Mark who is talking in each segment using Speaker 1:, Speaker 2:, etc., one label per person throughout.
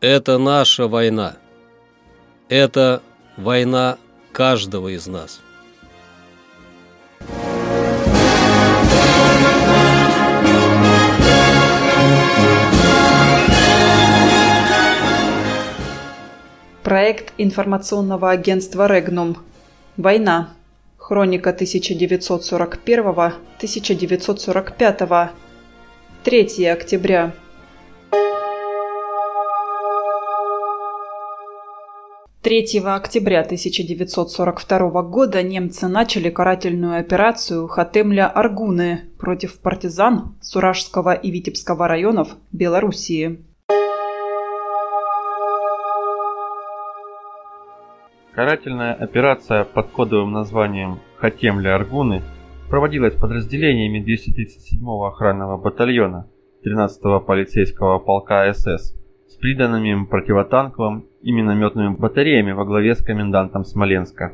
Speaker 1: Это наша война. Это война каждого из нас.
Speaker 2: Проект информационного агентства «Регнум». Война. Хроника 1941-1945. 3 октября. Третьего октября 1942 года немцы начали карательную операцию Хатемля-Аргуны против партизан Суражского и Витебского районов Белоруссии.
Speaker 3: Карательная операция под кодовым названием «Хатемля-Аргуны» проводилась подразделениями 237-го охранного батальона 13-го полицейского полка СС с приданными противотанковым и минометными батареями во главе с комендантом Смоленска.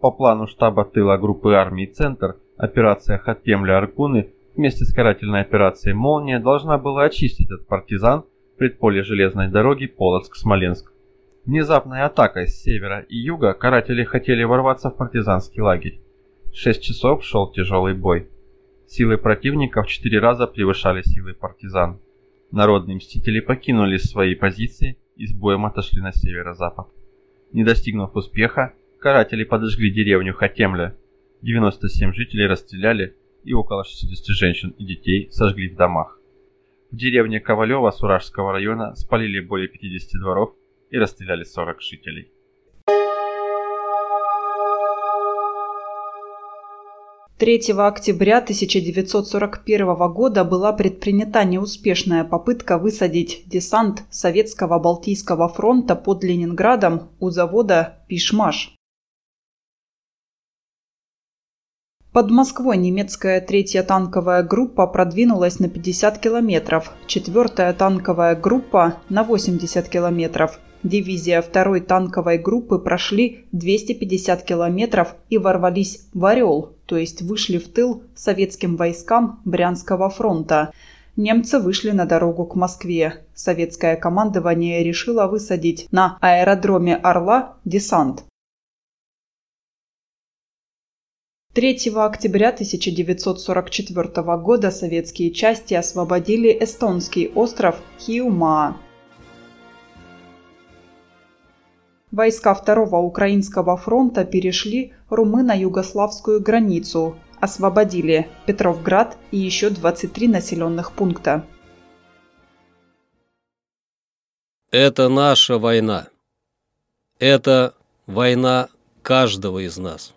Speaker 3: По плану штаба тыла группы армий «Центр» операция Хатемля-Аргуны вместе с карательной операцией «Молния» должна была очистить от партизан предполье железной дороги Полоцк-Смоленск. Внезапной атакой с севера и юга каратели хотели ворваться в партизанский лагерь. Шесть часов шел тяжелый бой. Силы противника в четыре раза превышали силы партизан. Народные мстители покинули свои позиции и с боем отошли на северо-запад. Не достигнув успеха, каратели подожгли деревню Хатемля. 97 жителей расстреляли и около 60 женщин и детей сожгли в домах. В деревне Ковалева Суражского района спалили более 50 дворов и расстреляли 40 жителей.
Speaker 2: Третьего октября 1941 года была предпринята неуспешная попытка высадить десант Советского Балтийского фронта под Ленинградом у завода «Пишмаш». Под Москвой немецкая третья танковая группа продвинулась на 50 километров, четвертая танковая группа на 80 километров, Дивизия второй танковой группы прошли 250 километров и ворвались в Орел, то есть вышли в тыл советским войскам Брянского фронта. Немцы вышли на дорогу к Москве. Советское командование решило высадить на аэродроме Орла десант. 3 октября 1944 года советские части освободили эстонский остров Хиумаа. Войска Второго Украинского фронта перешли румыно-югославскую границу, освободили Петровград и еще 23 населенных пункта.
Speaker 1: Это наша война. Это война каждого из нас.